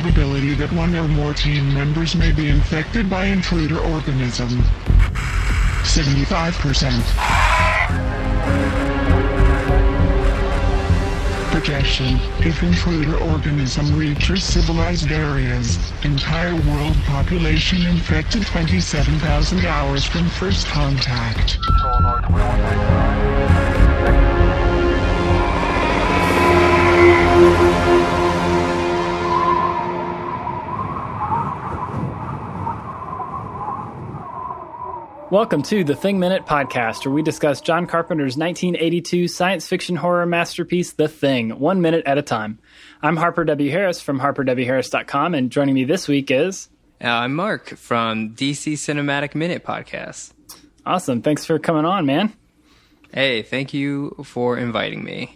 probability that one or more team members may be infected by intruder organism. 75%. Projection. If intruder organism reaches civilized areas, entire world population infected 27,000 hours from first contact. Welcome to the Thing Minute podcast, where we discuss John Carpenter's 1982 science fiction horror masterpiece, The Thing, one minute at a time. I'm Harper W. Harris from harperwharris.com, and joining me this week is. Uh, I'm Mark from DC Cinematic Minute podcast. Awesome. Thanks for coming on, man. Hey, thank you for inviting me.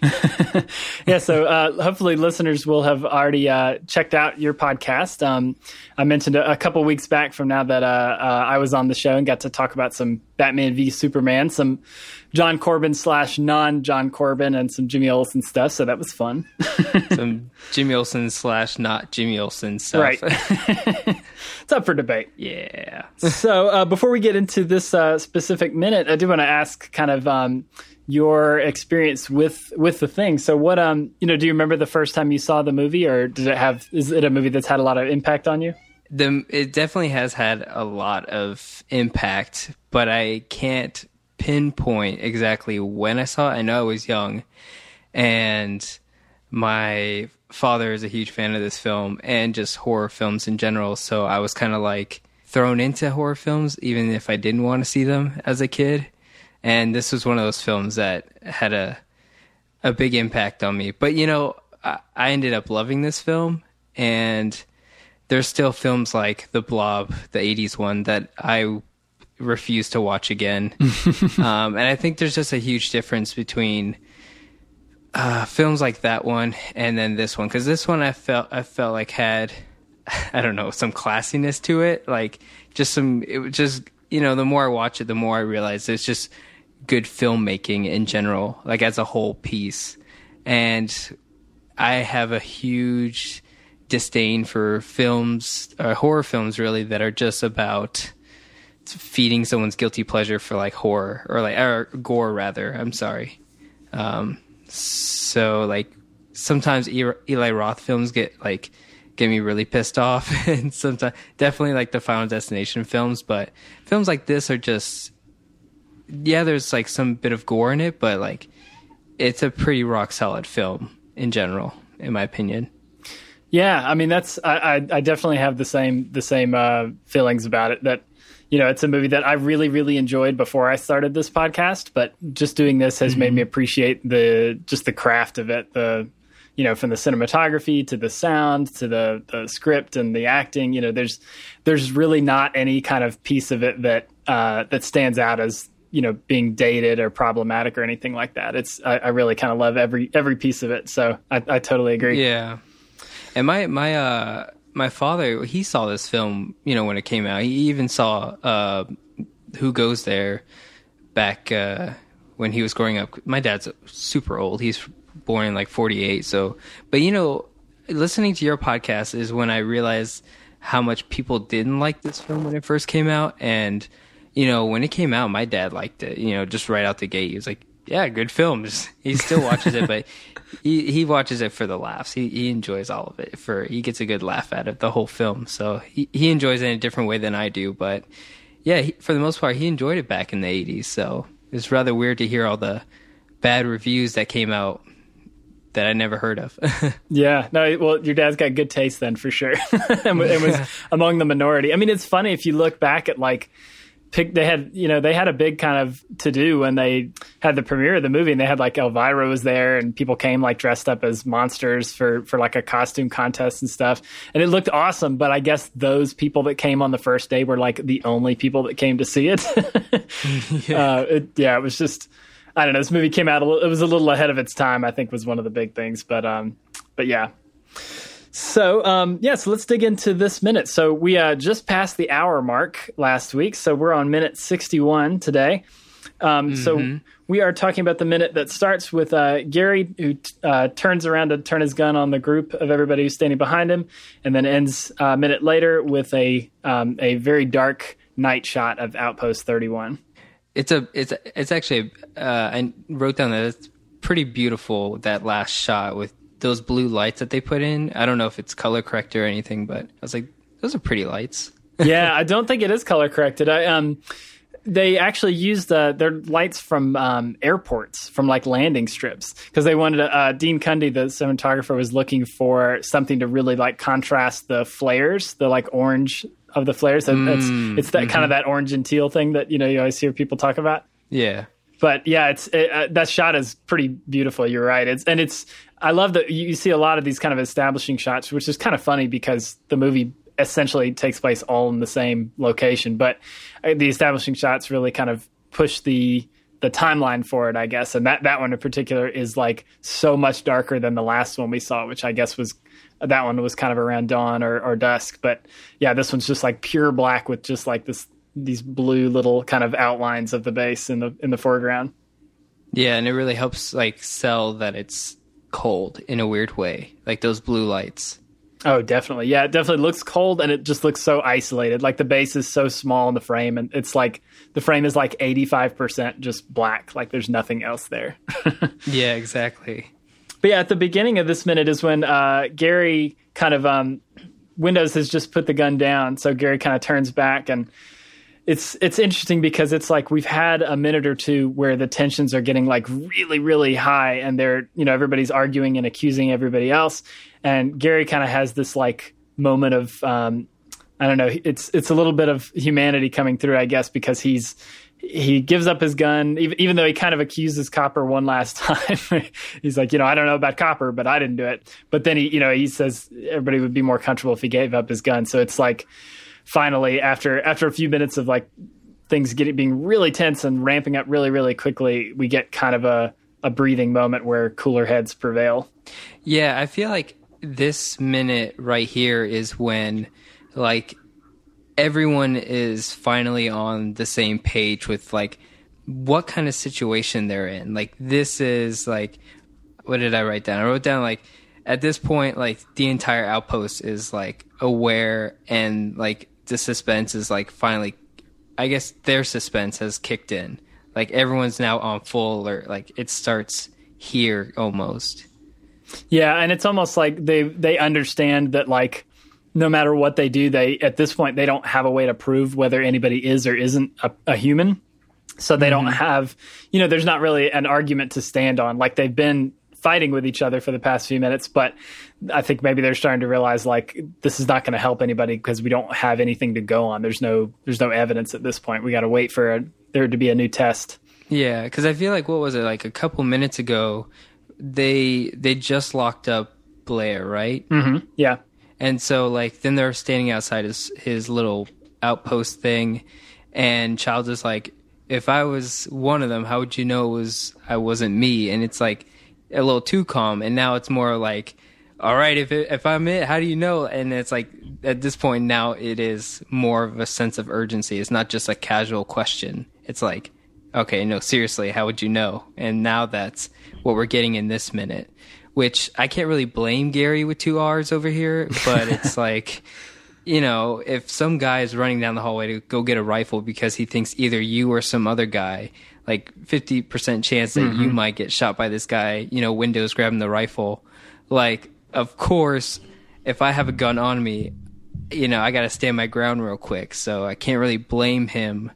yeah, so uh, hopefully listeners will have already uh, checked out your podcast. Um, I mentioned a, a couple weeks back from now that uh, uh, I was on the show and got to talk about some Batman v Superman, some John Corbin slash non John Corbin, and some Jimmy Olsen stuff. So that was fun. some Jimmy Olsen slash not Jimmy Olsen stuff. Right. it's up for debate. Yeah. so uh, before we get into this uh, specific minute, I do want to ask kind of um, your experience with with the thing. So what um you know, do you remember the first time you saw the movie, or did it have is it a movie that's had a lot of impact on you? The it definitely has had a lot of impact, but I can't pinpoint exactly when I saw it. I know I was young, and my father is a huge fan of this film and just horror films in general. So I was kind of like thrown into horror films, even if I didn't want to see them as a kid. And this was one of those films that had a a big impact on me. But you know, I, I ended up loving this film, and there's still films like The Blob, the '80s one, that I refuse to watch again. um, and I think there's just a huge difference between uh, films like that one and then this one. Because this one I felt I felt like had I don't know some classiness to it, like just some it was just you know the more I watch it, the more I realize it's just good filmmaking in general, like as a whole piece, and I have a huge disdain for films, uh, horror films, really that are just about feeding someone's guilty pleasure for like horror or like or gore rather. I'm sorry. Um, so like sometimes Eli Roth films get like get me really pissed off, and sometimes definitely like the Final Destination films. But films like this are just yeah, there's like some bit of gore in it, but like it's a pretty rock solid film in general, in my opinion. Yeah, I mean that's I, I, I definitely have the same the same uh, feelings about it. That you know, it's a movie that I really, really enjoyed before I started this podcast, but just doing this has mm-hmm. made me appreciate the just the craft of it. The you know, from the cinematography to the sound to the the script and the acting. You know, there's there's really not any kind of piece of it that uh, that stands out as you know being dated or problematic or anything like that. It's I, I really kind of love every every piece of it. So I, I totally agree. Yeah, and my my uh my father he saw this film you know when it came out. He even saw uh, who goes there back uh, when he was growing up. My dad's super old. He's born in like 48 so but you know listening to your podcast is when i realized how much people didn't like this film when it first came out. And you know when it came out my dad liked it you know just right out the gate. He was like yeah, good films. He still watches it, but he he watches it for the laughs. He he enjoys all of it. For he gets a good laugh out of the whole film. So he he enjoys it in a different way than I do. But yeah, he, for the most part, he enjoyed it back in the '80s. So it's rather weird to hear all the bad reviews that came out that I never heard of. yeah, no, well, your dad's got good taste then for sure, and was among the minority. I mean, it's funny if you look back at like pick they had you know they had a big kind of to do when they had the premiere of the movie and they had like Elvira was there and people came like dressed up as monsters for for like a costume contest and stuff. And it looked awesome but I guess those people that came on the first day were like the only people that came to see it. Yeah. Uh, it, yeah it was just I don't know this movie came out a little, it was a little ahead of its time I think was one of the big things but um but yeah so, um, yeah, so let's dig into this minute. So, we uh, just passed the hour mark last week. So, we're on minute 61 today. Um, So we are talking about the minute that starts with uh, Garry, who uh, turns around to turn his gun on the group of everybody who's standing behind him, and then ends uh, a minute later with a um, a very dark night shot of Outpost 31. It's a it's it's actually uh, I wrote down that it's pretty beautiful that last shot with those blue lights that they put in. I don't know if it's color corrected or anything, but I was like, those are pretty lights. yeah, I don't think it is color corrected. I um they actually used uh, their lights from um, airports, from like landing strips, because they wanted. To, uh, Dean Cundey, the cinematographer, was looking for something to really like contrast the flares, the like orange of the flares. So it's it's that kind of that orange and teal thing that you know you always hear people talk about. Yeah. But yeah, it's it, uh, that shot is pretty beautiful. You're right. It's and it's I love that you, see a lot of these kind of establishing shots, which is kind of funny because the movie essentially takes place all in the same location. But uh, the establishing shots really kind of push the the timeline for it, I guess. And that that one in particular is like so much darker than the last one we saw, which I guess was that one was kind of around dawn or, or dusk. But yeah, this one's just like pure black with just like this these blue little kind of outlines of the base in the in the foreground. Yeah, and it really helps like sell that it's cold in a weird way, like those blue lights. Oh, definitely. Yeah, it definitely looks cold and it just looks so isolated. Like the base is so small in the frame and it's like the frame is like 85% just black. Like there's nothing else there. yeah, exactly. But yeah, at the beginning of this minute is when uh, Garry kind of um, Windows has just put the gun down, so Garry kind of turns back and it's it's interesting because it's like we've had a minute or two where the tensions are getting like really really high and they're you know everybody's arguing and accusing everybody else. And Garry kind of has this like moment of um, I don't know it's it's a little bit of humanity coming through I guess because he's he gives up his gun even, even though he kind of accuses copper one last time. He's like you know i don't know about copper but i didn't do it. But then he you know he says everybody would be more comfortable if he gave up his gun. So it's like finally after after a few minutes of like things getting being really tense and ramping up really really quickly we get kind of a a breathing moment where cooler heads prevail yeah i feel like this minute right here is when like everyone is finally on the same page with like what kind of situation they're in. Like this is like what did I write down? I wrote down like at this point like the entire outpost is like aware and like the suspense is like finally I guess their suspense has kicked in. Like everyone's now on full alert. Like it starts here almost. Yeah, and it's almost like they they understand that like no matter what they do, they at this point they don't have a way to prove whether anybody is or isn't a, a human. So they mm-hmm. don't have, you know, there's not really an argument to stand on. Like they've been fighting with each other for the past few minutes, but I think maybe they're starting to realize like this is not going to help anybody because we don't have anything to go on. There's no there's no evidence at this point. We got to wait for a, there to be a new test. Yeah, because I feel like what was it like a couple minutes ago? They they just locked up Blair, right? Mm-hmm. Yeah. And so like then they're standing outside his his little outpost thing and Child is like, if I was one of them, how would you know it was I wasn't me? And it's like a little too calm. And now it's more like, all right, if it, if I'm it, how do you know? And it's like at this point now it is more of a sense of urgency. It's not just a casual question. It's like, okay, no, seriously, how would you know? And now that's what we're getting in this minute which I can't really blame Garry with two R's over here, but it's like, you know, if some guy is running down the hallway to go get a rifle because he thinks either you or some other guy, like 50% chance that mm-hmm. you might get shot by this guy, you know, Windows grabbing the rifle. Like, of course, if I have a gun on me, you know, I got to stand my ground real quick. So I can't really blame him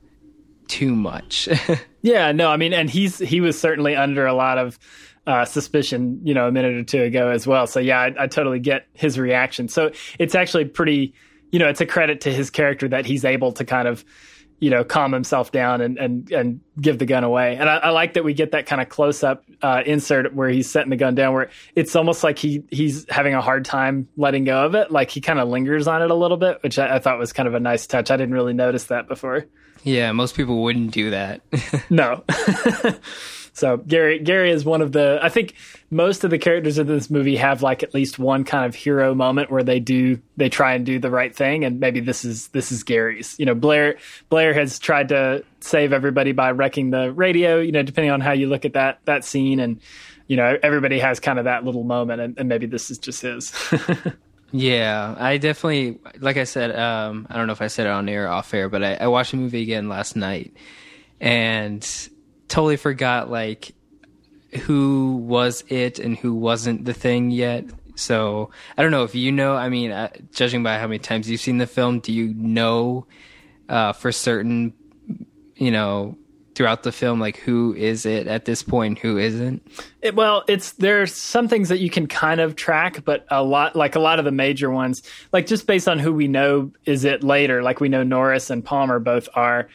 too much. yeah, no, I mean, and he's, he was certainly under a lot of, uh, suspicion, you know, a minute or two ago as well. So yeah, I, I, totally get his reaction. So it's actually pretty, you know, it's a credit to his character that he's able to kind of, you know, calm himself down and and and give the gun away. And I, I like that we get that kind of close up uh, insert where he's setting the gun down, where it's almost like he he's having a hard time letting go of it. Like he kind of lingers on it a little bit, which I, I thought was kind of a nice touch. I didn't really notice that before. Yeah, most people wouldn't do that. no. So Garry Garry is one of the I think most of the characters in this movie have like at least one kind of hero moment where they do they try and do the right thing and maybe this is this is Garry's. You know, Blair Blair has tried to save everybody by wrecking the radio, you know, depending on how you look at that that scene and you know, everybody has kind of that little moment and, and maybe this is just his. Yeah, I definitely, like I said, um, I don't know if I said it on air off air, but I, I watched the movie again last night and totally forgot like who was it and who wasn't the thing yet. So I don't know if you know. I mean, uh, judging by how many times you've seen the film, do you know uh, for certain, you know, throughout the film, like who is it at this point, who isn't? It, well, it's there's some things that you can kind of track, but a lot, like a lot of the major ones, like just based on who we know, is it later? Like we know Norris and Palmer both are.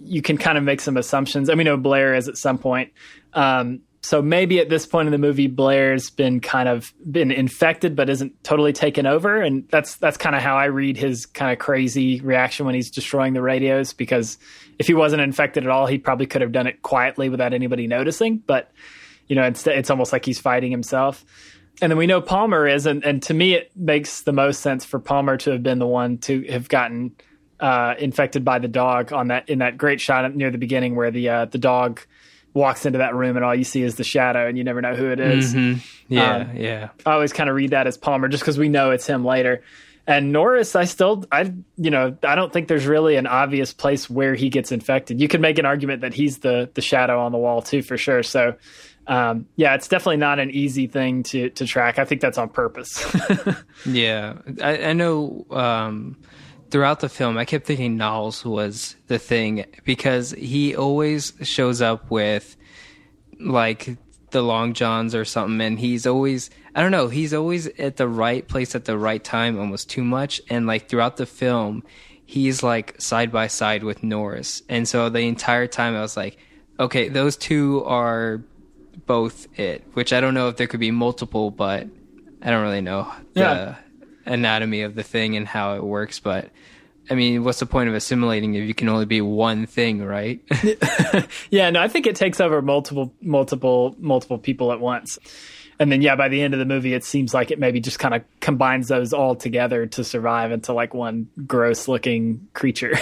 You can kind of make some assumptions. I mean, know Blair is at some point. Um, so maybe at this point in the movie, Blair's been kind of been infected, but isn't totally taken over, and that's that's kind of how I read his kind of crazy reaction when he's destroying the radios. Because if he wasn't infected at all, he probably could have done it quietly without anybody noticing. But you know, it's it's almost like he's fighting himself. And then we know Palmer is, and, and to me, it makes the most sense for Palmer to have been the one to have gotten uh, infected by the dog on that in that great shot near the beginning where the uh, the dog walks into that room and all you see is the shadow and you never know who it is. Mm-hmm. Yeah, um, yeah. I always kind of read that as Palmer just because we know it's him later. And Norris, I still, I, you know, I don't think there's really an obvious place where he gets infected. You could make an argument that he's the the shadow on the wall too, for sure. So, um, yeah, it's definitely not an easy thing to to track. I think that's on purpose. yeah, I, I know. Um, throughout the film, I kept thinking Niles was the thing because he always shows up with like the long johns or something, and he's always I don't know, he's always at the right place at the right time, almost too much, and like throughout the film, he's like side by side with Norris, and so the entire time I was like, okay, those two are both it, which I don't know if there could be multiple, but I don't really know. Yeah anatomy of the thing and how it works, but I mean, what's the point of assimilating if you can only be one thing, right? yeah, no, I think it takes over multiple, multiple, multiple people at once. And then, yeah, by the end of the movie, it seems like it maybe just kind of combines those all together to survive into like one gross looking creature.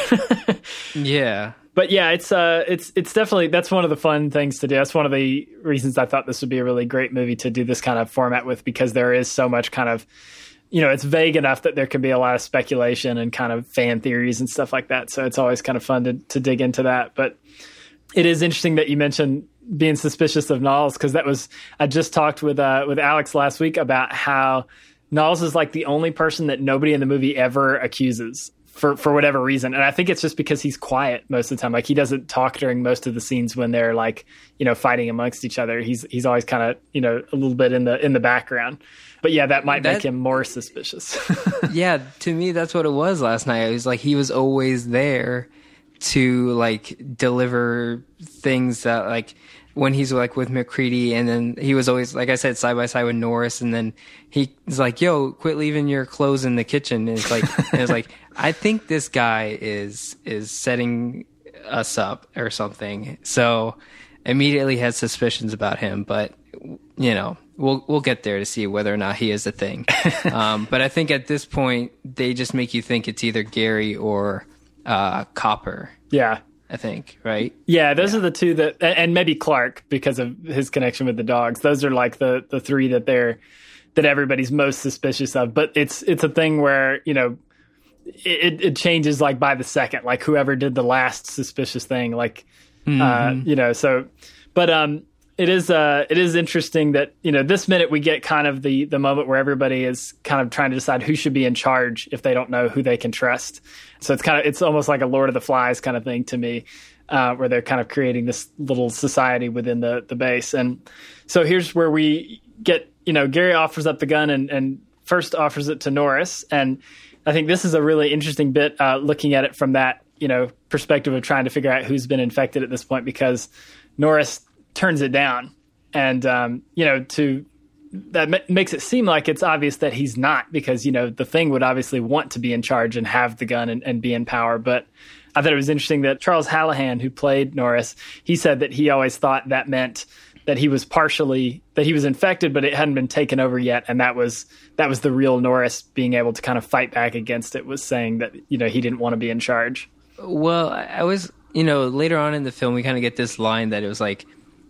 yeah. But yeah, it's uh, it's it's definitely that's one of the fun things to do. That's one of the reasons I thought this would be a really great movie to do this kind of format with because there is so much kind of you know, it's vague enough that there can be a lot of speculation and kind of fan theories and stuff like that. So it's always kind of fun to, to dig into that. But it is interesting that you mentioned being suspicious of Niles because that was I just talked with uh, with Alex last week about how Niles is like the only person that nobody in the movie ever accuses for for whatever reason. And I think it's just because he's quiet most of the time. Like he doesn't talk during most of the scenes when they're like, you know, fighting amongst each other. He's he's always kind of, you know, a little bit in the in the background. But yeah, that might that, make him more suspicious. yeah, to me that's what it was last night. It was like he was always there to like deliver things that like when he's like with MacReady, and then he was always like I said side by side with Norris, and then he's like, "Yo, quit leaving your clothes in the kitchen." And it's like, and it's like, I think this guy is is setting us up or something. So immediately had suspicions about him, but you know, we'll we'll get there to see whether or not he is a thing. um, but I think at this point they just make you think it's either Garry or uh, Copper. Yeah. I think, right? Yeah, those yeah. are the two that, and maybe Clark because of his connection with the dogs. Those are like the the three that they're that everybody's most suspicious of. But it's it's a thing where you know it it changes like by the second. Like whoever did the last suspicious thing, like uh, mm-hmm. uh, you know. So, but um, it is uh it is interesting that you know this minute we get kind of the the moment where everybody is kind of trying to decide who should be in charge if they don't know who they can trust. So it's kind of it's almost like a lord of the flies kind of thing to me uh, where they're kind of creating this little society within the the base. And so here's where we get you know garry offers up the gun and and first offers it to norris. And i think this is a really interesting bit uh, looking at it from that you know perspective of trying to figure out who's been infected at this point because norris turns it down, and um, you know to that makes it seem like it's obvious that he's not because you know the thing would obviously want to be in charge and have the gun and, and be in power, but I thought it was interesting that Charles Hallahan, who played Norris, he said that he always thought that meant that he was partially that he was infected, but it hadn't been taken over yet, and that was that was the real Norris being able to kind of fight back against it. Was saying that you know he didn't want to be in charge. Well, I was you know later on in the film we kind of get this line that it was like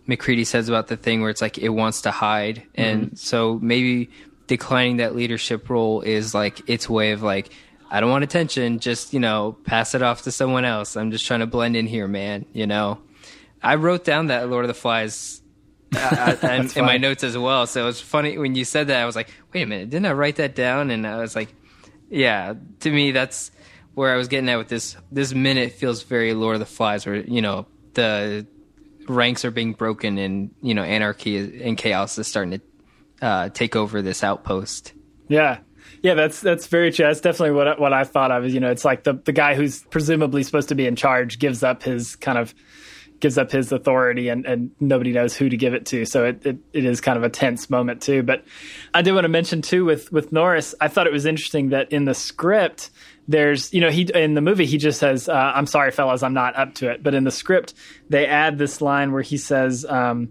MacReady says about the thing where it's like it wants to hide, and mm-hmm. so maybe declining that leadership role is like its way of like I don't want attention, just you know pass it off to someone else. I'm just trying to blend in here, man. You know, I wrote down that Lord of the Flies uh, and in my notes as well. So it was funny when you said that. I was like, wait a minute, didn't I write that down? And I was like, yeah. To me, that's where I was getting at with this. This minute feels very Lord of the Flies, where you know the ranks are being broken and you know anarchy and chaos is starting to uh, take over this outpost. Yeah, yeah, that's that's very true. That's definitely what what I thought of. You know, it's like the the guy who's presumably supposed to be in charge gives up his kind of gives up his authority and, and nobody knows who to give it to. So it, it, it is kind of a tense moment too. But I do want to mention too with, with Norris, I thought it was interesting that in the script, there's, you know, he in the movie, he just says, uh, I'm sorry, fellas, I'm not up to it. But in the script, they add this line where he says, um,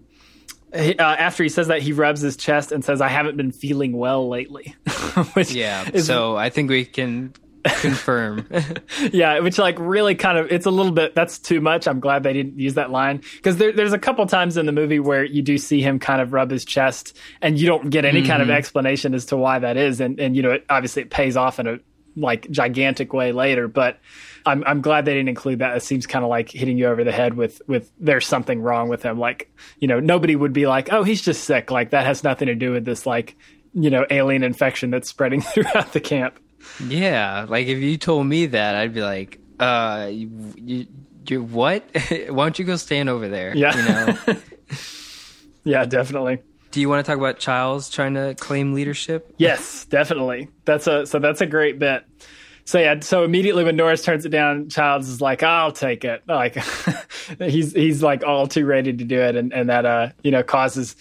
uh, after he says that, he rubs his chest and says, "I haven't been feeling well lately." yeah, is, so I think we can confirm. yeah, which like really kind of it's a little bit that's too much. I'm glad they didn't use that line because there, there's a couple times in the movie where you do see him kind of rub his chest and you don't get any mm-hmm. kind of mm-hmm. explanation as to why that is, and and you know it, obviously it pays off in a like gigantic way later, but. I'm I'm glad they didn't include that. It seems kind of like hitting you over the head with with there's something wrong with him. Like you know nobody would be like, oh he's just sick. Like that has nothing to do with this like you know alien infection that's spreading throughout the camp. Yeah, like if you told me that, I'd be like, uh, you, you, you what? Why don't you go stand over there? Yeah, you know. yeah, definitely. Do you want to talk about Childs trying to claim leadership? Yes, definitely. That's a so that's a great bit. So yeah, so immediately when Norris turns it down, Childs is like, "I'll take it." Like he's he's like all too ready to do it, and and that uh you know causes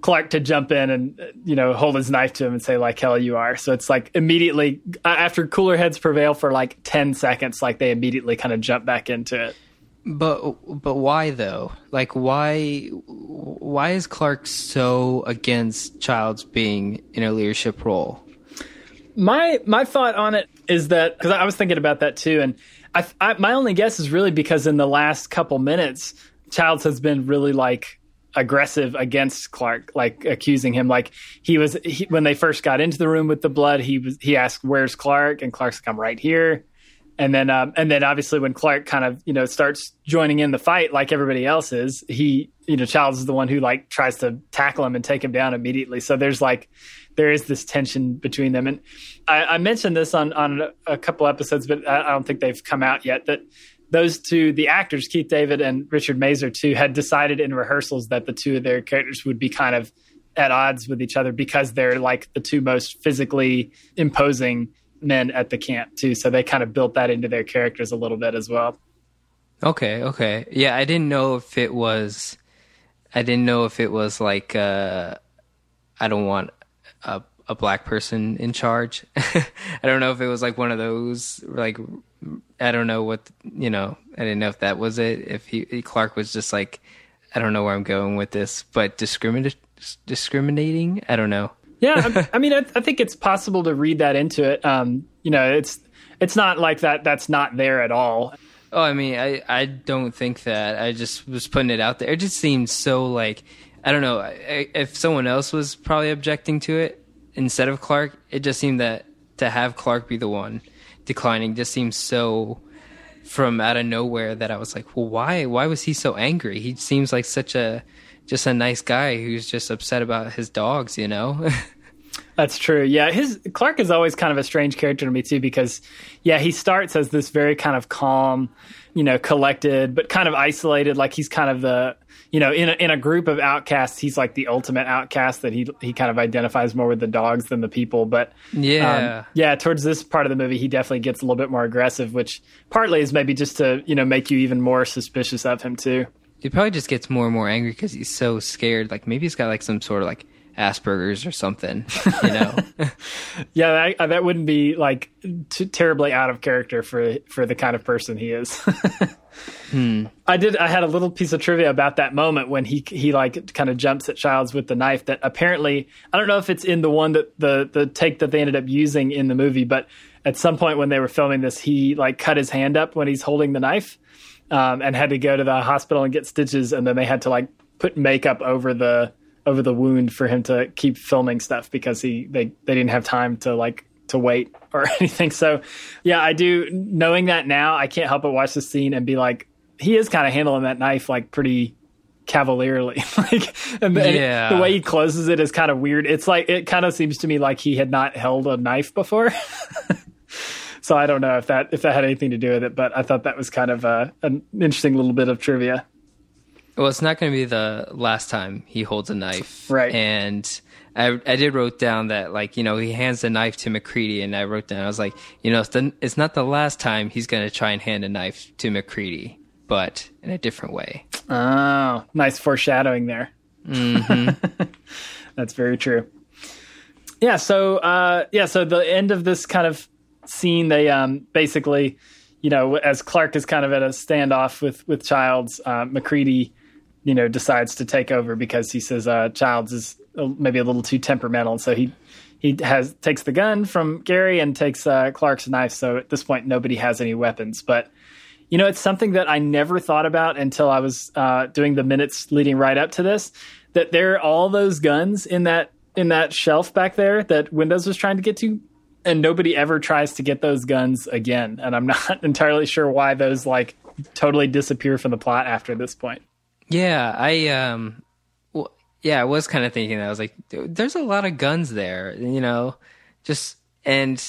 Clark to jump in and you know hold his knife to him and say like hell you are. So it's like immediately after cooler heads prevail for like 10 seconds like they immediately kind of jump back into it. But but why though? Like why why is Clark so against Childs being in a leadership role? My my thought on it is that because I was thinking about that too, and I, I, my only guess is really because in the last couple minutes, Childs has been really like aggressive against Clark, like accusing him. Like he was he, when they first got into the room with the blood. He was he asked, "Where's Clark?" And Clark's like, "I'm right here." And then um, and then obviously when Clark kind of you know starts joining in the fight like everybody else is, he you know Childs is the one who like tries to tackle him and take him down immediately. So there's like there is this tension between them. And I, I mentioned this on on a couple episodes, but I, I don't think they've come out yet. That those two, the actors, Keith David and Richard Masur, too, had decided in rehearsals that the two of their characters would be kind of at odds with each other because they're like the two most physically imposing men at the camp, too. So they kind of built that into their characters a little bit as well. Okay, okay. Yeah, I didn't know if it was, I didn't know if it was like, uh, I don't want a, a black person in charge. I don't know if it was like one of those like I don't know what you know. I didn't know if that was it. If he Clark was just like, I don't know where I'm going with this, but discriminate discriminating. I don't know. Yeah, I, I mean, I, I, think it's possible to read that into it. Um, you know, it's it's not like that. That's not there at all. Oh, I mean, I I don't think that. I just was putting it out there. It just seems so like I don't know. I, if someone else was probably objecting to it instead of Clark, it just seemed that to have Clark be the one declining just seems so from out of nowhere that I was like, well, why? Why was he so angry? He seems like such a just a nice guy who's just upset about his dogs, you know. That's true. Yeah, his Clark is always kind of a strange character to me too because yeah, he starts as this very kind of calm, you know, collected but kind of isolated like he's kind of the you know, in a, in a group of outcasts, he's like the ultimate outcast that he he kind of identifies more with the dogs than the people. But yeah, um, yeah, towards this part of the movie, he definitely gets a little bit more aggressive, which partly is maybe just to you know make you even more suspicious of him too. He probably just gets more and more angry because he's so scared. Like maybe he's got like some sort of like Asperger's or something, you know. yeah, that, that wouldn't be like t- terribly out of character for for the kind of person he is. hmm. I did. I had a little piece of trivia about that moment when he he like kind of jumps at Childs with the knife. That apparently I don't know if it's in the one that the the take that they ended up using in the movie, but at some point when they were filming this, he like cut his hand up when he's holding the knife, um, and had to go to the hospital and get stitches, and then they had to like put makeup over the over the wound for him to keep filming stuff because he they they didn't have time to like to wait or anything. So yeah, I do knowing that now, I can't help but watch the scene and be like, he is kind of handling that knife like pretty cavalierly. like and the, yeah. the way he closes it is kind of weird. It's like it kind of seems to me like he had not held a knife before. so I don't know if that if that had anything to do with it, but I thought that was kind of a, an interesting little bit of trivia. Well, it's not going to be the last time he holds a knife, right? And I, I did wrote down that like you know he hands the knife to MacReady, and I wrote down I was like you know it's, the, it's not the last time he's going to try and hand a knife to MacReady, but in a different way. Oh, nice foreshadowing there. Mm-hmm. That's very true. Yeah. So uh, yeah. So the end of this kind of scene, they um, basically, you know, as Clark is kind of at a standoff with with Childs, uh, MacReady you know, decides to take over because he says uh, Childs is maybe a little too temperamental. So he he has takes the gun from Garry and takes uh, Clark's knife. So at this point, nobody has any weapons. But you know, it's something that I never thought about until I was uh, doing the minutes leading right up to this. That there are all those guns in that in that shelf back there that Windows was trying to get to, and nobody ever tries to get those guns again. And I'm not entirely sure why those like totally disappear from the plot after this point. Yeah, I um well yeah, I was kind of thinking that. I was like there's a lot of guns there, you know. Just and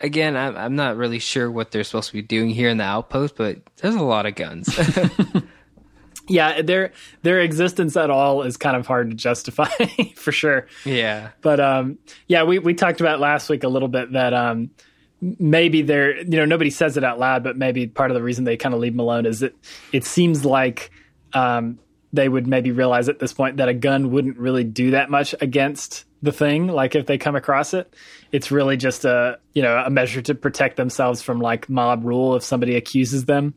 again, I'm I'm not really sure what they're supposed to be doing here in the outpost, but there's a lot of guns. yeah, their their existence at all is kind of hard to justify for sure. Yeah. But um yeah, we we talked about last week a little bit that um maybe they're you know nobody says it out loud but maybe part of the reason they kind of leave them alone is that it seems like um, they would maybe realize at this point that a gun wouldn't really do that much against the thing. Like if they come across it, it's really just a you know a measure to protect themselves from like mob rule if somebody accuses them.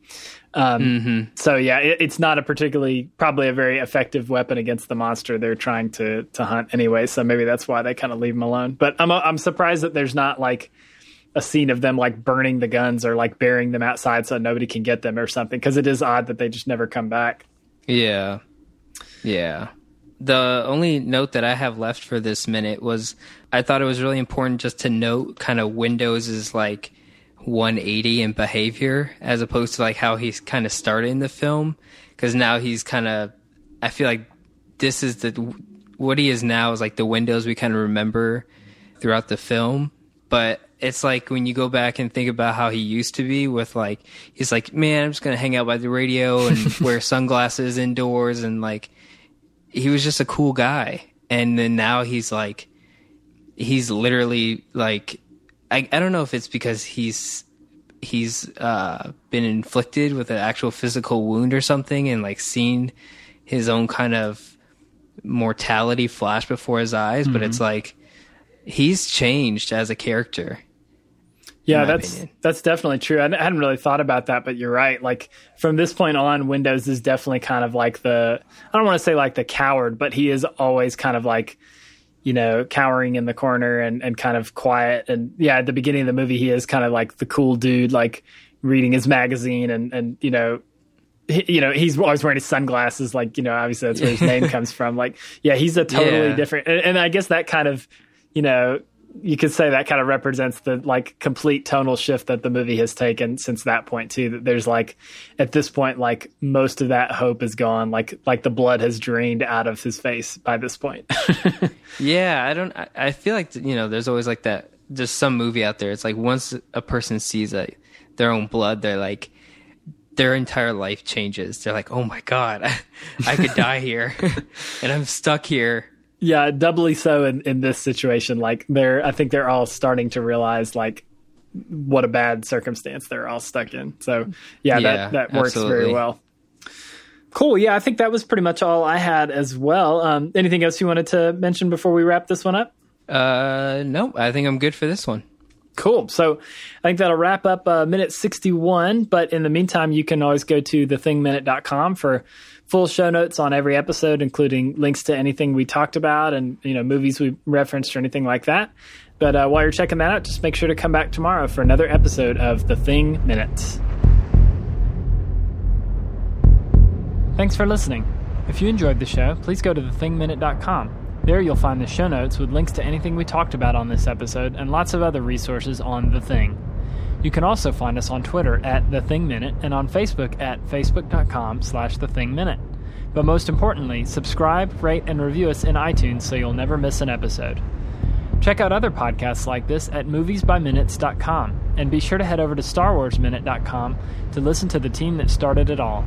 Um, mm-hmm. So yeah, it, it's not a particularly probably a very effective weapon against the monster they're trying to to hunt anyway. So maybe that's why they kind of leave them alone. But I'm I'm surprised that there's not like a scene of them like burning the guns or like burying them outside so nobody can get them or something because it is odd that they just never come back. Yeah. Yeah. The only note that I have left for this minute was I thought it was really important just to note kind of Windows is like 180 in behavior as opposed to like how he's kind of started in the film because now he's kind of I feel like this is the what he is now is like the Windows we kind of remember throughout the film. But it's like when you go back and think about how he used to be with like he's like man i'm just gonna hang out by the radio and wear sunglasses indoors and like he was just a cool guy and then now he's like he's literally like i, I don't know if it's because he's he's uh, been inflicted with an actual physical wound or something and like seen his own kind of mortality flash before his eyes mm-hmm. but it's like he's changed as a character yeah, that's opinion. that's definitely true. I hadn't really thought about that, but you're right. Like from this point on, Windows is definitely kind of like the I don't want to say like the coward, but he is always kind of like you know cowering in the corner and and kind of quiet. And yeah, at the beginning of the movie, he is kind of like the cool dude, like reading his magazine and and you know you know he's always wearing his sunglasses like you know obviously that's where his name comes from like yeah he's a totally yeah. different and, and, i guess that kind of you know you could say that kind of represents the like complete tonal shift that the movie has taken since that point too that there's like at this point like most of that hope is gone like like the blood has drained out of his face by this point. Yeah i don't i feel like you know there's always like that there's some movie out there it's like once a person sees a, their own blood they're like their entire life changes. They're like oh my god i, I could die here and i'm stuck here yeah, doubly so in, in this situation. Like they're, I think they're all starting to realize like what a bad circumstance they're all stuck in. So yeah, yeah that that works absolutely. very well. Cool. Yeah, I think that was pretty much all I had as well. Um, anything else you wanted to mention before we wrap this one up? Uh, no, I think I'm good for this one. Cool. So I think that'll wrap up uh, minute 61. But in the meantime, you can always go to thethingminute.com for full show notes on every episode, including links to anything we talked about and, you know, movies we referenced or anything like that. But uh, while you're checking that out, just make sure to come back tomorrow for another episode of The Thing Minutes. Thanks for listening. If you enjoyed the show, please go to thethingminute.com. There you'll find the show notes with links to anything we talked about on this episode and lots of other resources on The Thing. You can also find us on Twitter at The Thing Minute and on Facebook at facebook.com slash The Thing Minute. But most importantly, subscribe, rate, and review us in iTunes so you'll never miss an episode. Check out other podcasts like this at moviesbyminutes.com and be sure to head over to starwarsminute.com to listen to the team that started it all.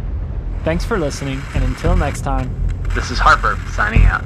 Thanks for listening, and until next time, This is Harper signing out.